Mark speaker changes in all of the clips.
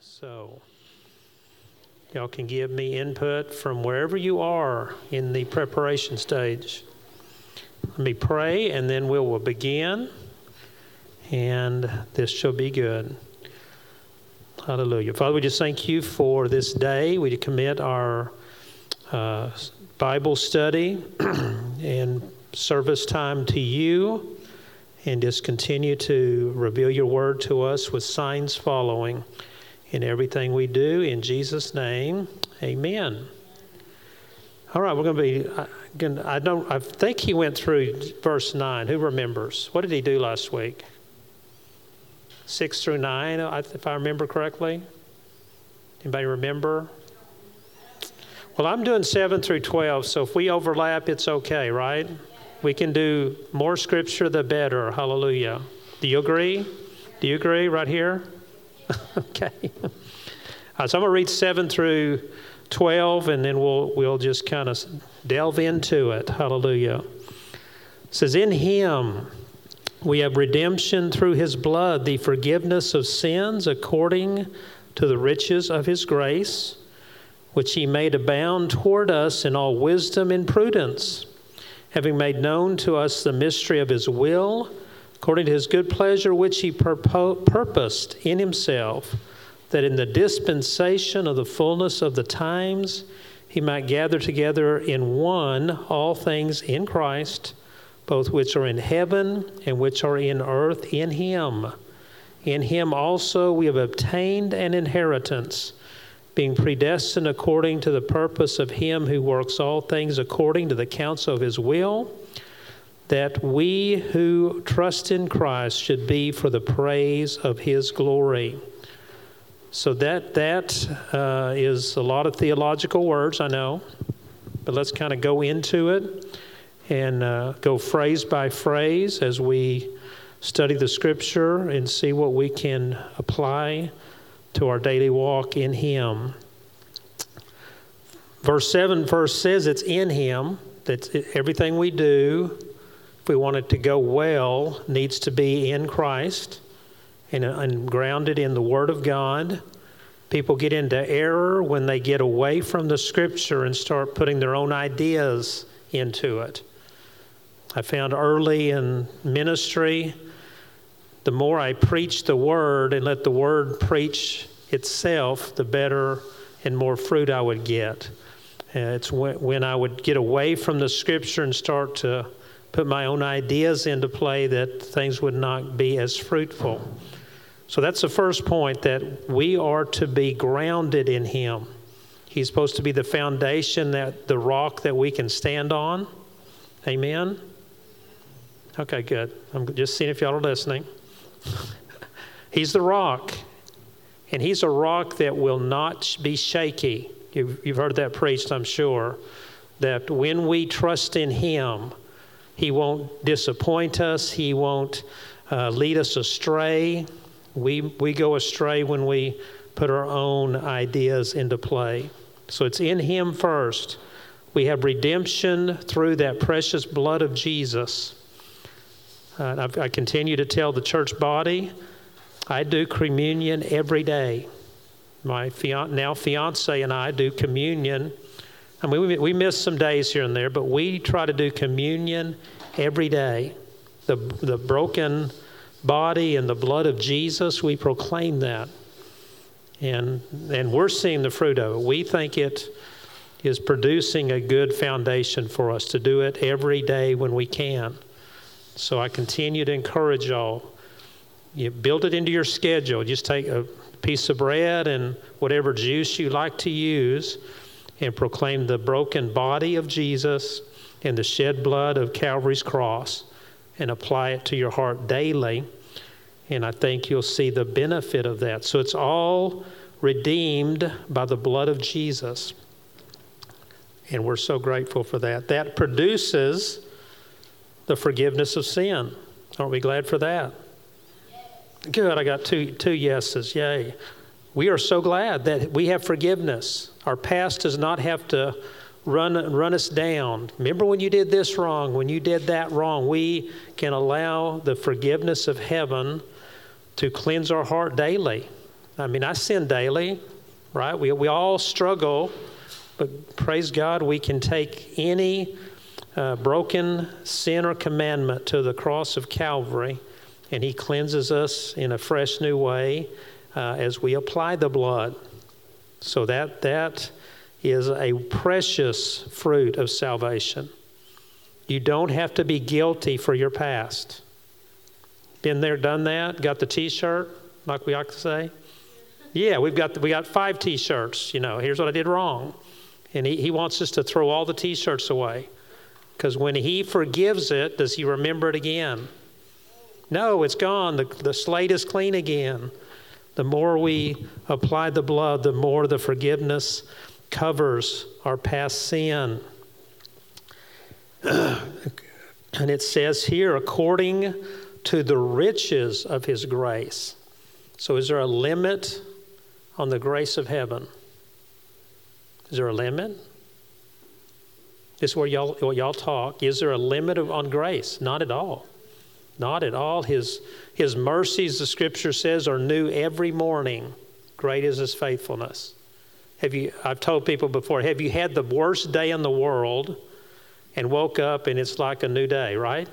Speaker 1: So, y'all can give me input from wherever you are in the preparation stage. Let me pray, and then we will begin, and this shall be good. Hallelujah. Father, we just thank you for this day. We commit our uh, Bible study and service time to you and just continue to reveal your word to us with signs following in everything we do. In Jesus' name, amen. All right, we're going to be. Uh, I don't. I think he went through verse nine. Who remembers? What did he do last week? Six through nine, if I remember correctly. Anybody remember? Well, I'm doing seven through twelve, so if we overlap, it's okay, right? We can do more scripture, the better. Hallelujah. Do you agree? Do you agree right here? okay. Uh, so I'm going to read 7 through 12, and then we'll, we'll just kind of delve into it. Hallelujah. It says, In him we have redemption through his blood, the forgiveness of sins according to the riches of his grace, which he made abound toward us in all wisdom and prudence having made known to us the mystery of his will, according to his good pleasure, which he purpo- purposed in himself, that in the dispensation of the fullness of the times he might gather together in one all things in Christ, both which are in heaven and which are in earth, in him. In him also we have obtained an inheritance being predestined according to the purpose of Him who works all things according to the counsel of His will, that we who trust in Christ should be for the praise of His glory. So that that uh, is a lot of theological words, I know, but let's kind of go into it and uh, go phrase by phrase as we study the Scripture and see what we can apply to our daily walk in Him. Verse 7 verse says it's in Him, that everything we do, if we want it to go well, needs to be in Christ and, and grounded in the Word of God. People get into error when they get away from the Scripture and start putting their own ideas into it. I found early in ministry, the more I preach the word and let the word preach itself, the better and more fruit I would get. Uh, it's when, when I would get away from the scripture and start to put my own ideas into play that things would not be as fruitful. So that's the first point that we are to be grounded in Him. He's supposed to be the foundation, that the rock that we can stand on. Amen. Okay, good. I'm just seeing if y'all are listening. He's the rock, and He's a rock that will not be shaky. You've, you've heard that preached, I'm sure, that when we trust in Him, He won't disappoint us, He won't uh, lead us astray. We, we go astray when we put our own ideas into play. So it's in Him first. We have redemption through that precious blood of Jesus. Uh, I continue to tell the church body, I do communion every day. My fian- now fiance and I do communion. I mean, we, we miss some days here and there, but we try to do communion every day. The, the broken body and the blood of Jesus, we proclaim that. And, and we're seeing the fruit of it. We think it is producing a good foundation for us to do it every day when we can. So I continue to encourage y'all. You build it into your schedule. Just take a piece of bread and whatever juice you like to use and proclaim the broken body of Jesus and the shed blood of Calvary's cross and apply it to your heart daily. And I think you'll see the benefit of that. So it's all redeemed by the blood of Jesus. And we're so grateful for that. That produces the forgiveness of sin. Aren't we glad for that? Good, I got two, two yeses. Yay. We are so glad that we have forgiveness. Our past does not have to run, run us down. Remember when you did this wrong, when you did that wrong. We can allow the forgiveness of heaven to cleanse our heart daily. I mean, I sin daily, right? We, we all struggle, but praise God, we can take any uh, broken sin or commandment to the cross of Calvary, and He cleanses us in a fresh new way uh, as we apply the blood. So that that is a precious fruit of salvation. You don't have to be guilty for your past. Been there, done that? Got the T-shirt, like we like to say. Yeah, we've got we got five T-shirts. You know, here's what I did wrong, and he, he wants us to throw all the T-shirts away. Because when He forgives it, does He remember it again? No, it's gone. The, the slate is clean again. The more we apply the blood, the more the forgiveness covers our past sin. and it says here, according to the riches of His grace. So, is there a limit on the grace of heaven? Is there a limit? This is where y'all, where y'all talk. Is there a limit of, on grace? Not at all. Not at all. His, his mercies, the scripture says, are new every morning. Great is his faithfulness. Have you, I've told people before, have you had the worst day in the world and woke up and it's like a new day, right?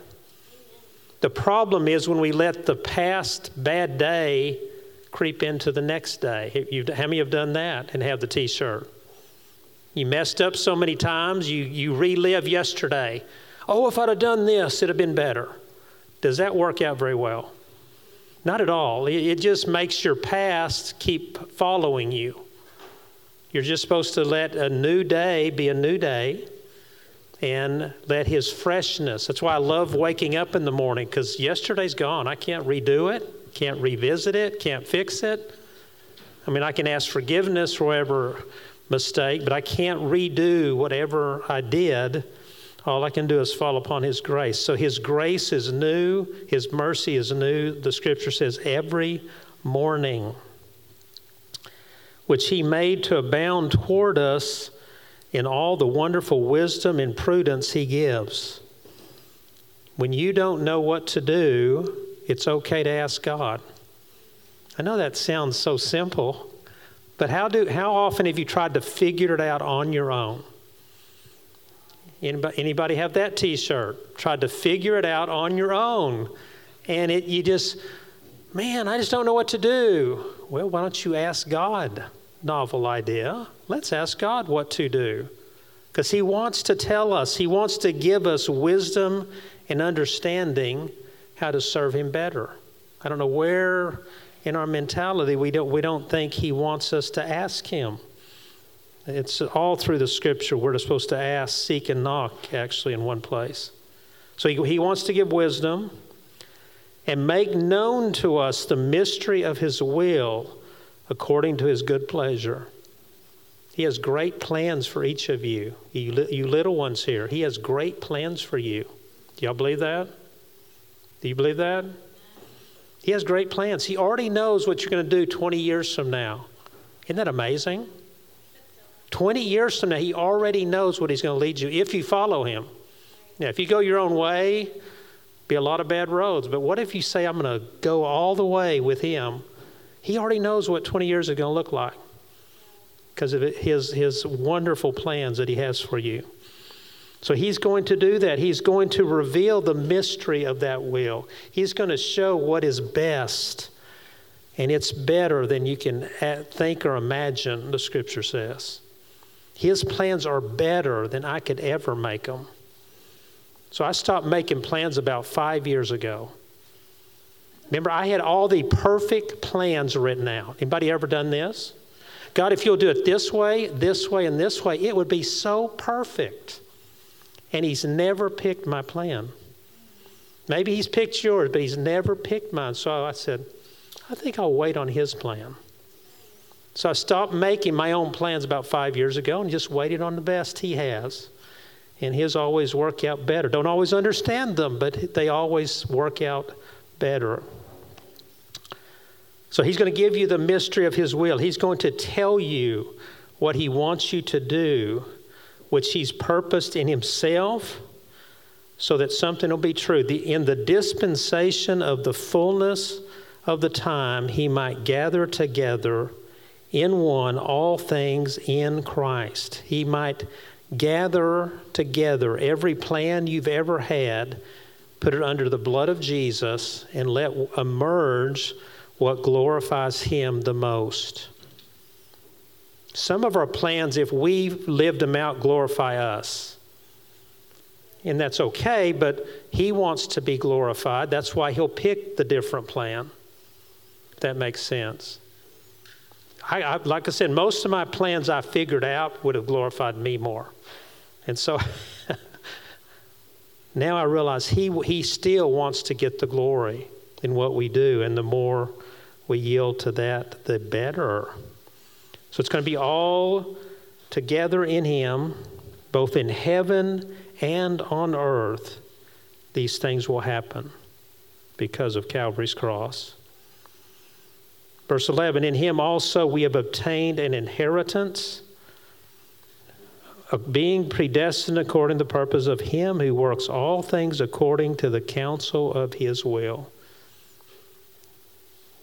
Speaker 1: The problem is when we let the past bad day creep into the next day. how many have done that and have the t shirt? You messed up so many times, you, you relive yesterday. Oh, if I'd have done this, it'd have been better. Does that work out very well? Not at all. It, just makes your past keep following you. You're just supposed to let a new day be a new day and let his freshness. That's why I love waking up in the morning because yesterday's gone. I can't redo it, can't revisit it, can't fix it. I mean, I can ask forgiveness for whatever mistake, but I can't redo whatever I did. All I can do is fall upon His grace. So His grace is new, His mercy is new. The scripture says, every morning, which He made to abound toward us in all the wonderful wisdom and prudence He gives. When you don't know what to do, it's okay to ask God. I know that sounds so simple. But how, do, how often have you tried to figure it out on your own? Anybody, anybody have that t shirt? Tried to figure it out on your own. And it, you just, man, I just don't know what to do. Well, why don't you ask God? Novel idea. Let's ask God what to do. Because He wants to tell us, He wants to give us wisdom and understanding how to serve Him better. I don't know where in our mentality, we don't, we don't think He wants us to ask Him. It's all through the scripture. We're supposed to ask, seek, and knock, actually, in one place. So he, he wants to give wisdom and make known to us the mystery of His will according to His good pleasure. He has great plans for each of you, you, you little ones here. He has great plans for you. Do y'all believe that? Do you believe that? He has great plans. He already knows what you're going to do 20 years from now. Isn't that amazing? 20 years from now, He already knows what He's going to lead you if you follow Him. Now, if you go your own way, be a lot of bad roads. But what if you say, I'm going to go all the way with Him? He already knows what 20 years is going to look like because of his, his wonderful plans that He has for you. So he's going to do that. He's going to reveal the mystery of that will. He's going to show what is best. And it's better than you can think or imagine, the scripture says. His plans are better than I could ever make them. So I stopped making plans about five years ago. Remember, I had all the perfect plans written out. Anybody ever done this? God, if you'll do it this way, this way, and this way, it would be so perfect. And he's never picked my plan. Maybe he's picked yours, but he's never picked mine. So I said, I think I'll wait on his plan. So I stopped making my own plans about five years ago and just waited on the best he has. And his always work out better. Don't always understand them, but they always work out better. So he's going to give you the mystery of his will. He's going to tell you what he wants you to do which he's purposed in himself so that something will be true. The, in the dispensation of the fullness of the time he might gather together in one all things in Christ. He might gather together every plan you've ever had, put it under the blood of Jesus, and let emerge what glorifies him the most. Some of our plans, if we lived them out, glorify us. And that's okay, but he wants to be glorified. That's why he'll pick the different plan. If that makes sense. I, I, like I said, most of my plans I figured out would have glorified me more. And so now I realize he, he still wants to get the glory in what we do. And the more we yield to that, the better. So it's going to be all together in Him, both in heaven and on earth. These things will happen because of Calvary's cross. Verse 11 In Him also we have obtained an inheritance, being predestined according to the purpose of Him who works all things according to the counsel of His will.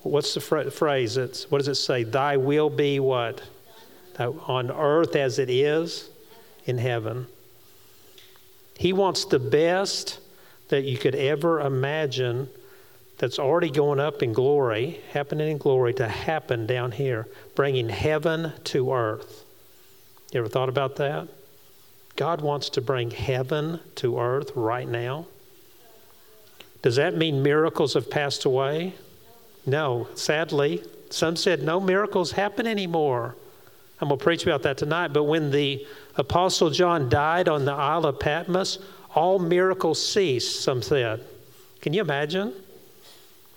Speaker 1: What's the phrase? It's, what does it say? Thy will be what? On earth as it is in heaven. He wants the best that you could ever imagine that's already going up in glory, happening in glory, to happen down here, bringing heaven to earth. You ever thought about that? God wants to bring heaven to earth right now. Does that mean miracles have passed away? No, sadly, some said no miracles happen anymore. I'm going to preach about that tonight. But when the Apostle John died on the Isle of Patmos, all miracles ceased, some said. Can you imagine?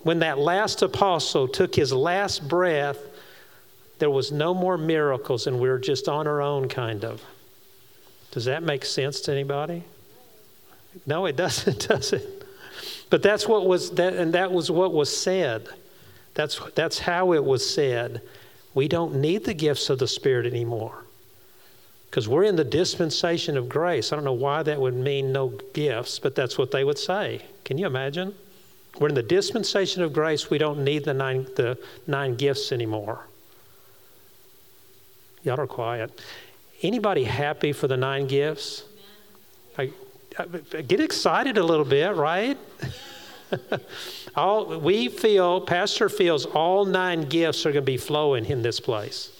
Speaker 1: When that last apostle took his last breath, there was no more miracles and we were just on our own, kind of. Does that make sense to anybody? No, it doesn't, does it? But that's what was that, and that was what was said. That's, that's how it was said. We don't need the gifts of the Spirit anymore because we're in the dispensation of grace. I don't know why that would mean no gifts, but that's what they would say. Can you imagine? We're in the dispensation of grace. We don't need the nine, the nine gifts anymore. Y'all are quiet. Anybody happy for the nine gifts? I, I, get excited a little bit, right? all we feel, Pastor feels, all nine gifts are going to be flowing in this place.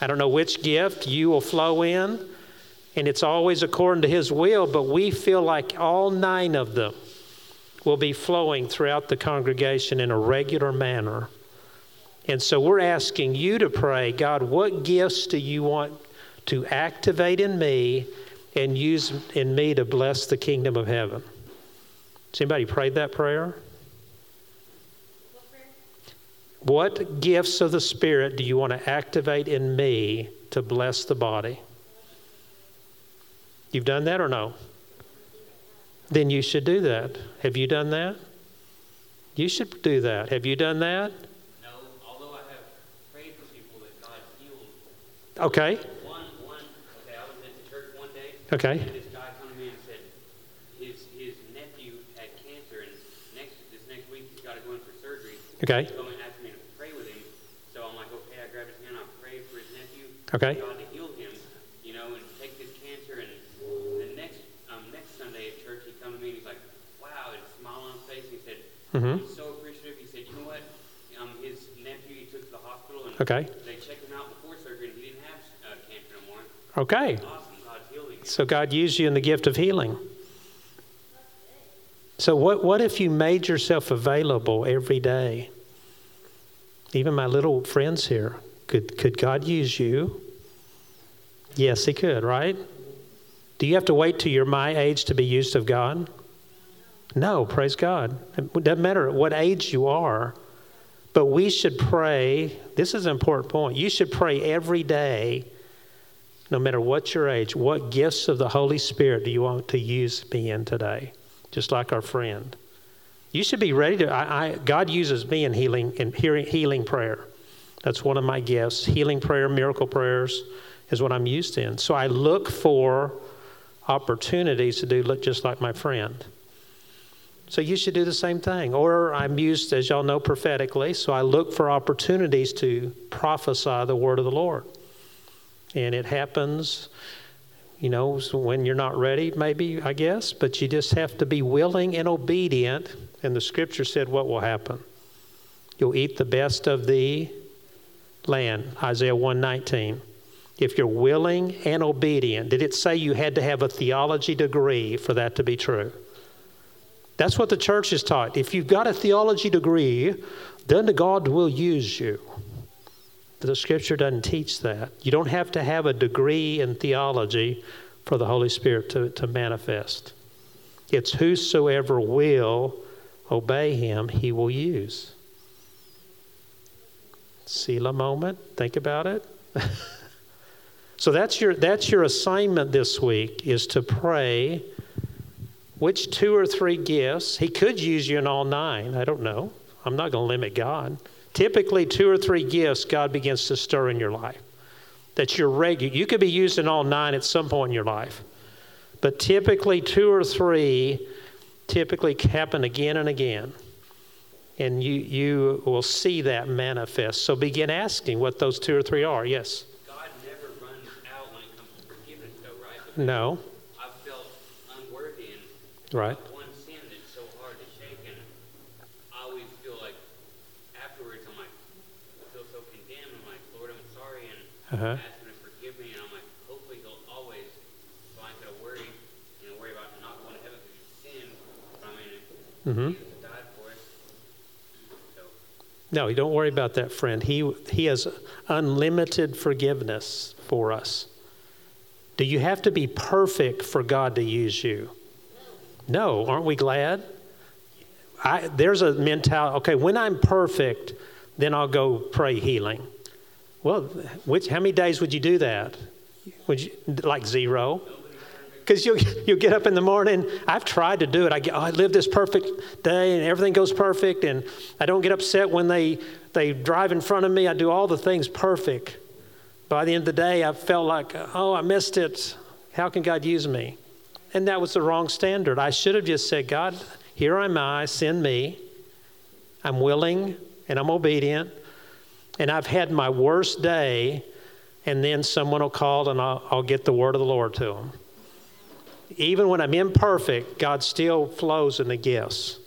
Speaker 1: I don't know which gift you will flow in, and it's always according to His will, but we feel like all nine of them will be flowing throughout the congregation in a regular manner. And so we're asking you to pray God, what gifts do you want to activate in me and use in me to bless the kingdom of heaven? Has anybody prayed that prayer? What gifts of the Spirit do you want to activate in me to bless the body? You've done that or no? Then you should do that. Have you done that? You should do that. Have you done that?
Speaker 2: No, although I have prayed for people that God healed.
Speaker 1: Okay.
Speaker 2: One, one, okay, I was at the church one day.
Speaker 1: Okay. This guy came Okay.
Speaker 2: Someone asked me to pray with him, so I'm like, okay, I grabbed his hand, I prayed for his nephew.
Speaker 1: Okay.
Speaker 2: God to heal him, you know, and take this cancer. And the next um, next Sunday at church, he come to me and he's like, wow, and smile on his face. He said, mm-hmm. he's so appreciative. He said, you know what? Um, his nephew, he took to the hospital and
Speaker 1: okay.
Speaker 2: they checked him out before surgery, and he didn't have uh, cancer no more.
Speaker 1: Okay.
Speaker 2: Awesome.
Speaker 1: So God used you in the gift of healing. So, what, what if you made yourself available every day? Even my little friends here, could, could God use you? Yes, He could, right? Do you have to wait till you're my age to be used of God? No, praise God. It doesn't matter what age you are, but we should pray. This is an important point. You should pray every day, no matter what your age. What gifts of the Holy Spirit do you want to use me in today? just like our friend. You should be ready to. I, I, God uses me in healing in hearing, healing prayer. That's one of my gifts. Healing prayer, miracle prayers is what I'm used in. So I look for opportunities to do look just like my friend. So you should do the same thing. Or I'm used, as y'all know, prophetically, so I look for opportunities to prophesy the word of the Lord. And it happens, you know, when you're not ready, maybe, I guess, but you just have to be willing and obedient. And the scripture said what will happen. You'll eat the best of the land, Isaiah 119. If you're willing and obedient, did it say you had to have a theology degree for that to be true? That's what the church is taught. If you've got a theology degree, then God will use you. But the scripture doesn't teach that. You don't have to have a degree in theology for the Holy Spirit to, to manifest. It's whosoever will obey him, he will use. Selah moment. Think about it. so that's your that's your assignment this week is to pray which two or three gifts, he could use you in all nine. I don't know. I'm not going to limit God. Typically, two or three gifts God begins to stir in your life. That you're regular. You could be used in all nine at some point in your life. But typically, two or three typically happen again and again. And you, you will see that manifest. So begin asking what those two or three are. Yes?
Speaker 2: God never runs out when it comes to forgiveness, though, right?
Speaker 1: no. Right.
Speaker 2: One sin that's so hard to shake, and I always feel like afterwards I'm like, I feel so condemned. I'm like, Lord, I'm sorry, and uh-huh. Ask Him to forgive me, and I'm like, hopefully He'll always. So I ain't gonna worry, you know, worry about not going to heaven because you. But I mean, mm-hmm. Jesus died for us. So.
Speaker 1: No, you don't worry about that, friend. He He has unlimited forgiveness for us. Do you have to be perfect for God to use you? No, aren't we glad? I, there's a mentality, okay, when I'm perfect, then I'll go pray healing. Well, which, how many days would you do that? Would you, like zero? Because you'll, you'll get up in the morning. I've tried to do it. I, get, oh, I live this perfect day and everything goes perfect, and I don't get upset when they, they drive in front of me. I do all the things perfect. By the end of the day, I felt like, oh, I missed it. How can God use me? And that was the wrong standard. I should have just said, God, here I am I, send me. I'm willing and I'm obedient. And I've had my worst day, and then someone will call and I'll, I'll get the word of the Lord to them. Even when I'm imperfect, God still flows in the gifts.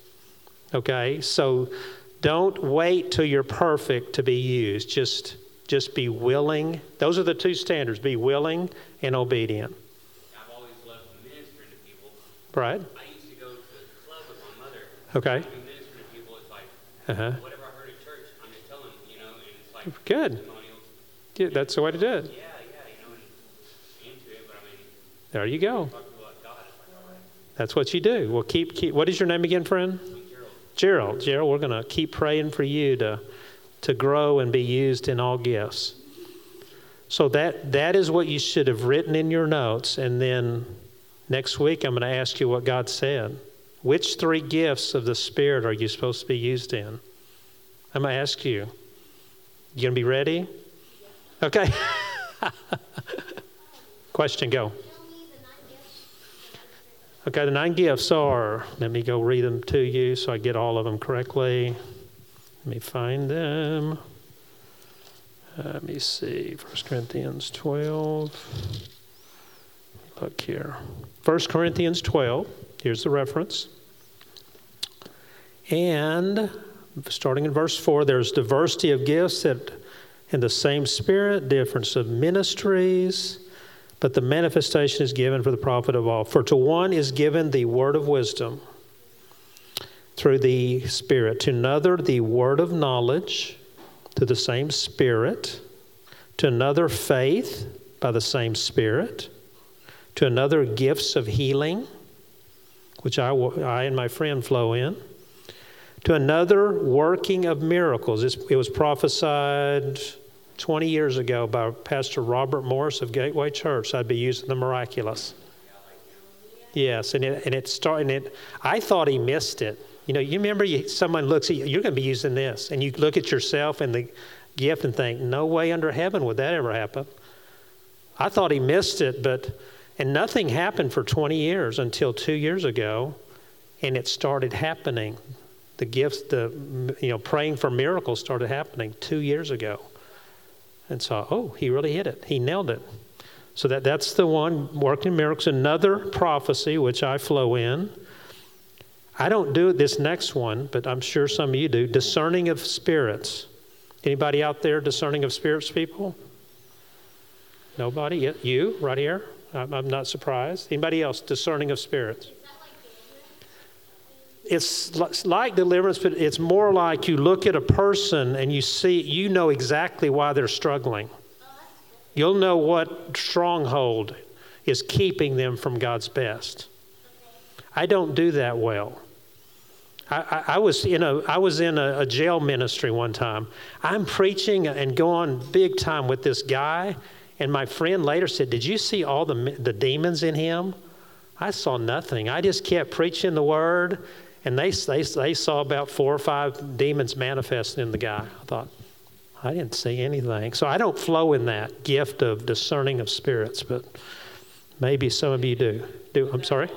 Speaker 1: Okay? So don't wait till you're perfect to be used. Just, just be willing. Those are the two standards be willing and obedient. Right.
Speaker 2: I used to go to the club with my mother.
Speaker 1: Okay.
Speaker 2: ministering to people, it's like, uh-huh. whatever I heard at church, I'm just telling them, you know, and it's like
Speaker 1: good. Yeah, that's the way to do
Speaker 2: it. Yeah, yeah, you know, and into it, but I mean,
Speaker 1: there you go. That's what you do. Well, keep keep. What is your name again, friend?
Speaker 2: Gerald.
Speaker 1: Gerald. Gerald, we're going to keep praying for you to to grow and be used in all gifts. So that that is what you should have written in your notes, and then Next week, I'm going to ask you what God said. Which three gifts of the Spirit are you supposed to be used in? I'm going to ask you. You going to be ready? Okay. Question, go. Okay, the nine gifts are, let me go read them to you so I get all of them correctly. Let me find them. Let me see, 1 Corinthians 12. Look here. 1 Corinthians 12, here's the reference. And starting in verse 4, there's diversity of gifts that in the same spirit, difference of ministries, but the manifestation is given for the profit of all. For to one is given the word of wisdom through the Spirit, to another the word of knowledge through the same Spirit, to another faith by the same Spirit to another, gifts of healing, which I, I and my friend flow in, to another, working of miracles. It was prophesied 20 years ago by Pastor Robert Morris of Gateway Church. I'd be using the miraculous. Yes, and it, and it started. And it, I thought he missed it. You know, you remember you, someone looks at you, you're going to be using this, and you look at yourself and the gift and think, no way under heaven would that ever happen. I thought he missed it, but and nothing happened for 20 years until two years ago. and it started happening. The gifts, the you know, praying for miracles started happening two years ago. And so, oh, he really hit it. He nailed it. So that, that's the one working miracles. Another prophecy, which I flow in. I don't do this next one, but I'm sure some of you do. Discerning of spirits. Anybody out there discerning of spirits, people? Nobody? You, right here? I'm not surprised. Anybody else discerning of spirits? It's like deliverance, but it's more like you look at a person and you see, you know exactly why they're struggling. You'll know what stronghold is keeping them from God's best. I don't do that well. I, I, I was in a I was in a, a jail ministry one time. I'm preaching and going big time with this guy, and my friend later said, "Did you see all the the demons in him?" I saw nothing. I just kept preaching the word, and they they they saw about four or five demons manifesting in the guy. I thought, I didn't see anything. So I don't flow in that gift of discerning of spirits, but maybe some of you do. Do I'm sorry.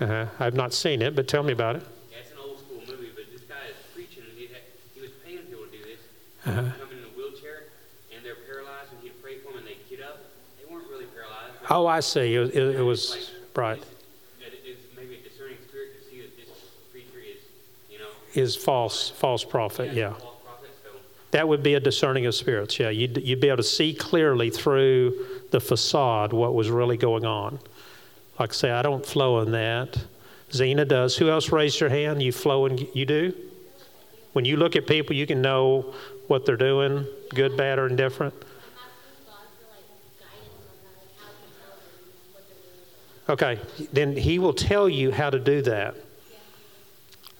Speaker 1: Uh-huh. I've not seen it, but tell me about it.
Speaker 2: Yeah, it's an old school movie, but this guy is preaching, and he, had, he was paying people to do this. Uh-huh. Come in a wheelchair, and they're paralyzed, and he'd pray for them, and they get up. They weren't really paralyzed.
Speaker 1: Oh, I see. It, it, it was like, right.
Speaker 2: It's, maybe a discerning spirit to see that this preacher is, you know,
Speaker 1: is false, false prophet. Yeah.
Speaker 2: False prophet, so.
Speaker 1: That would be a discerning of spirits. Yeah, you'd, you'd be able to see clearly through the facade what was really going on. Like I say, I don't flow in that. Zena does. Who else raised your hand? You flow and you do? When you look at people, you can know what they're doing, good, bad, or indifferent. Okay, then he will tell you how to do that.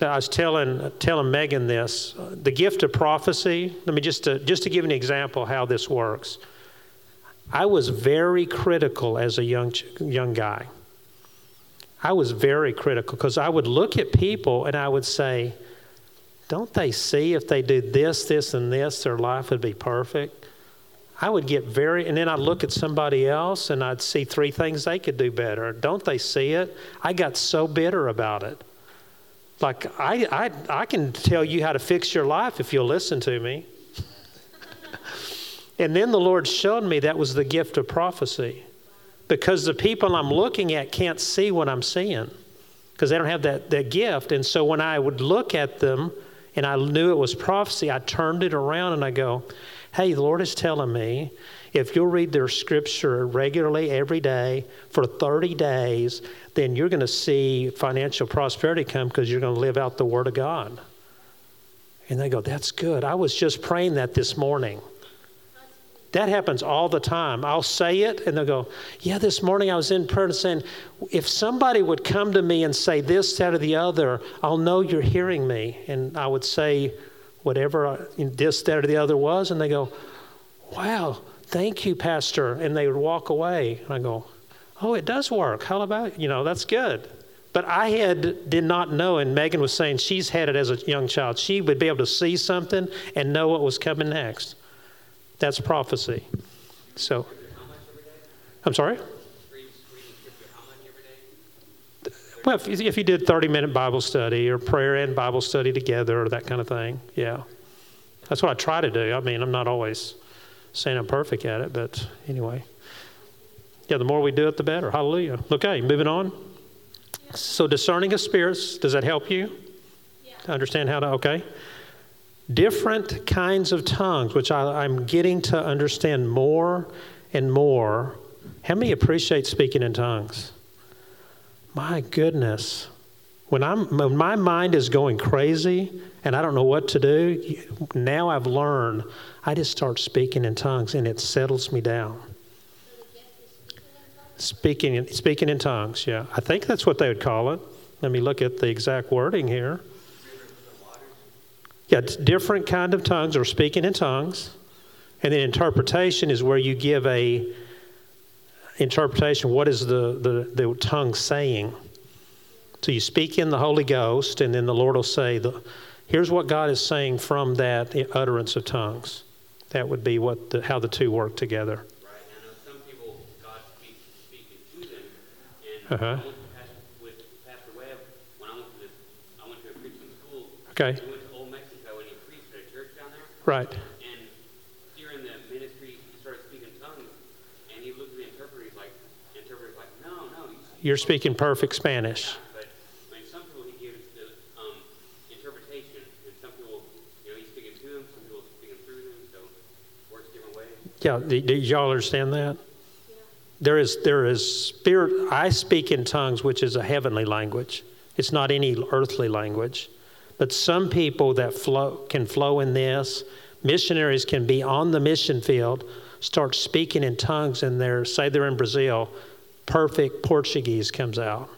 Speaker 1: Now, I was telling telling Megan this. The gift of prophecy. Let me just to, just to give an example how this works. I was very critical as a young young guy. I was very critical because I would look at people and I would say, don't they see if they do this, this, and this, their life would be perfect? I would get very, and then I'd look at somebody else and I'd see three things they could do better. Don't they see it? I got so bitter about it. Like, I, I, I can tell you how to fix your life if you'll listen to me. and then the Lord showed me that was the gift of prophecy because the people I'm looking at can't see what I'm seeing because they don't have that, that gift. And so when I would look at them and I knew it was prophecy, I turned it around and I go, hey, the Lord is telling me if you'll read their scripture regularly every day for 30 days, then you're going to see financial prosperity come because you're going to live out the Word of God. And they go, that's good. I was just praying that this morning. That happens all the time. I'll say it, and they'll go, Yeah, this morning I was in prayer and saying, if somebody would come to me and say this, that, or the other, I'll know you're hearing me. And I would say whatever uh, this, that, or the other was, and they go, Wow, thank you, Pastor. And they would walk away. And I go, Oh, it does work. How about, you know, that's good. But I had did not know, and Megan was saying she's had it as a young child. She would be able to see something and know what was coming next. That's prophecy. So, I'm sorry? Well, if, if you did 30 minute Bible study or prayer and Bible study together or that kind of thing, yeah. That's what I try to do. I mean, I'm not always saying I'm perfect at it, but anyway. Yeah, the more we do it, the better. Hallelujah. Okay, moving on. So, discerning of spirits, does that help you? Yeah. Understand how to, okay different kinds of tongues, which I, am getting to understand more and more. How many appreciate speaking in tongues? My goodness. When, I'm, when my mind is going crazy and I don't know what to do, now I've learned, I just start speaking in tongues and it settles me down. Speaking in, speaking in tongues, yeah. I think that's what they would call it. Let me look at the exact wording here. Yeah, different kind of tongues or speaking in tongues. And then interpretation is where you give a interpretation. What is the, the, the tongue saying? So you speak in the Holy Ghost, and then the Lord will say, the, Here's what God is saying from that utterance of tongues. That would be what the, how the two work together.
Speaker 2: Right. I know some people, God speaks speaking to them. And uh-huh. I went to Pastor, with Pastor Webb when I went to this, I went to a preaching school.
Speaker 1: Okay.
Speaker 2: He went to Old Mexico and he preached at a church down there.
Speaker 1: Right.
Speaker 2: And during the ministry, he started speaking tongues, and he looked at the interpreter. He's like, the interpreter's like, no, no.
Speaker 1: You're speaking perfect Spanish.
Speaker 2: Yeah, but I mean, some people he gives the um, interpretation, and some people, you know, he's speaking to them, some people speaking through them, so it works different ways.
Speaker 1: Yeah, do, do y'all understand that? There is there is spirit. I speak in tongues, which is a heavenly language. It's not any earthly language. But some people that flow can flow in this. Missionaries can be on the mission field, start speaking in tongues, and they're say they're in Brazil, perfect Portuguese comes out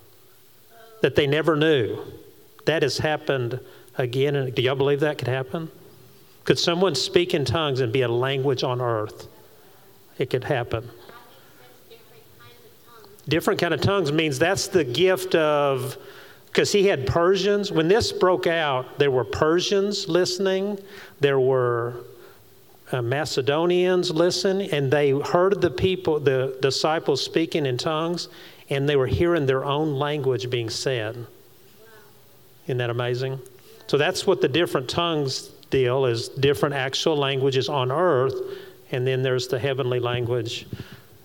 Speaker 1: that they never knew. That has happened again. And do y'all believe that could happen? Could someone speak in tongues and be a language on earth? It could happen. Different kind of tongues means that's the gift of because he had Persians. When this broke out, there were Persians listening, there were uh, Macedonians listening, and they heard the people, the disciples speaking in tongues, and they were hearing their own language being said. Isn't that amazing? So that's what the different tongues deal is different actual languages on earth, and then there's the heavenly language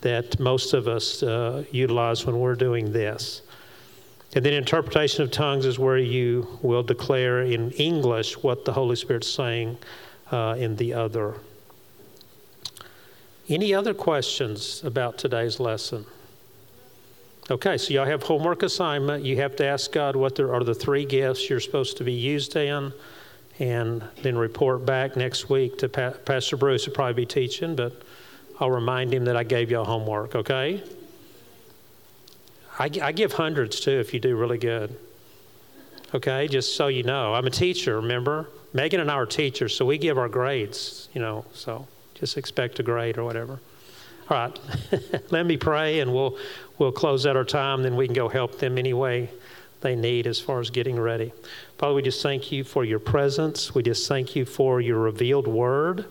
Speaker 1: that most of us uh, utilize when we're doing this. And then interpretation of tongues is where you will declare in English what the Holy Spirit's saying uh, in the other. Any other questions about today's lesson? Okay, so y'all have homework assignment. You have to ask God what there are the three gifts you're supposed to be used in, and then report back next week to pa- Pastor Bruce. Will probably be teaching, but I'll remind him that I gave y'all homework. Okay. I, I give hundreds too if you do really good. Okay, just so you know. I'm a teacher, remember? Megan and I are teachers, so we give our grades, you know, so just expect a grade or whatever. All right, let me pray and we'll, we'll close out our time, then we can go help them any way they need as far as getting ready. Father, we just thank you for your presence. We just thank you for your revealed word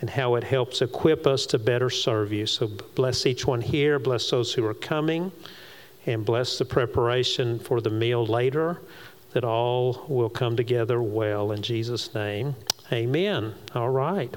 Speaker 1: and how it helps equip us to better serve you. So bless each one here, bless those who are coming and bless the preparation for the meal later, that all will come together well. In Jesus' name, amen. All right.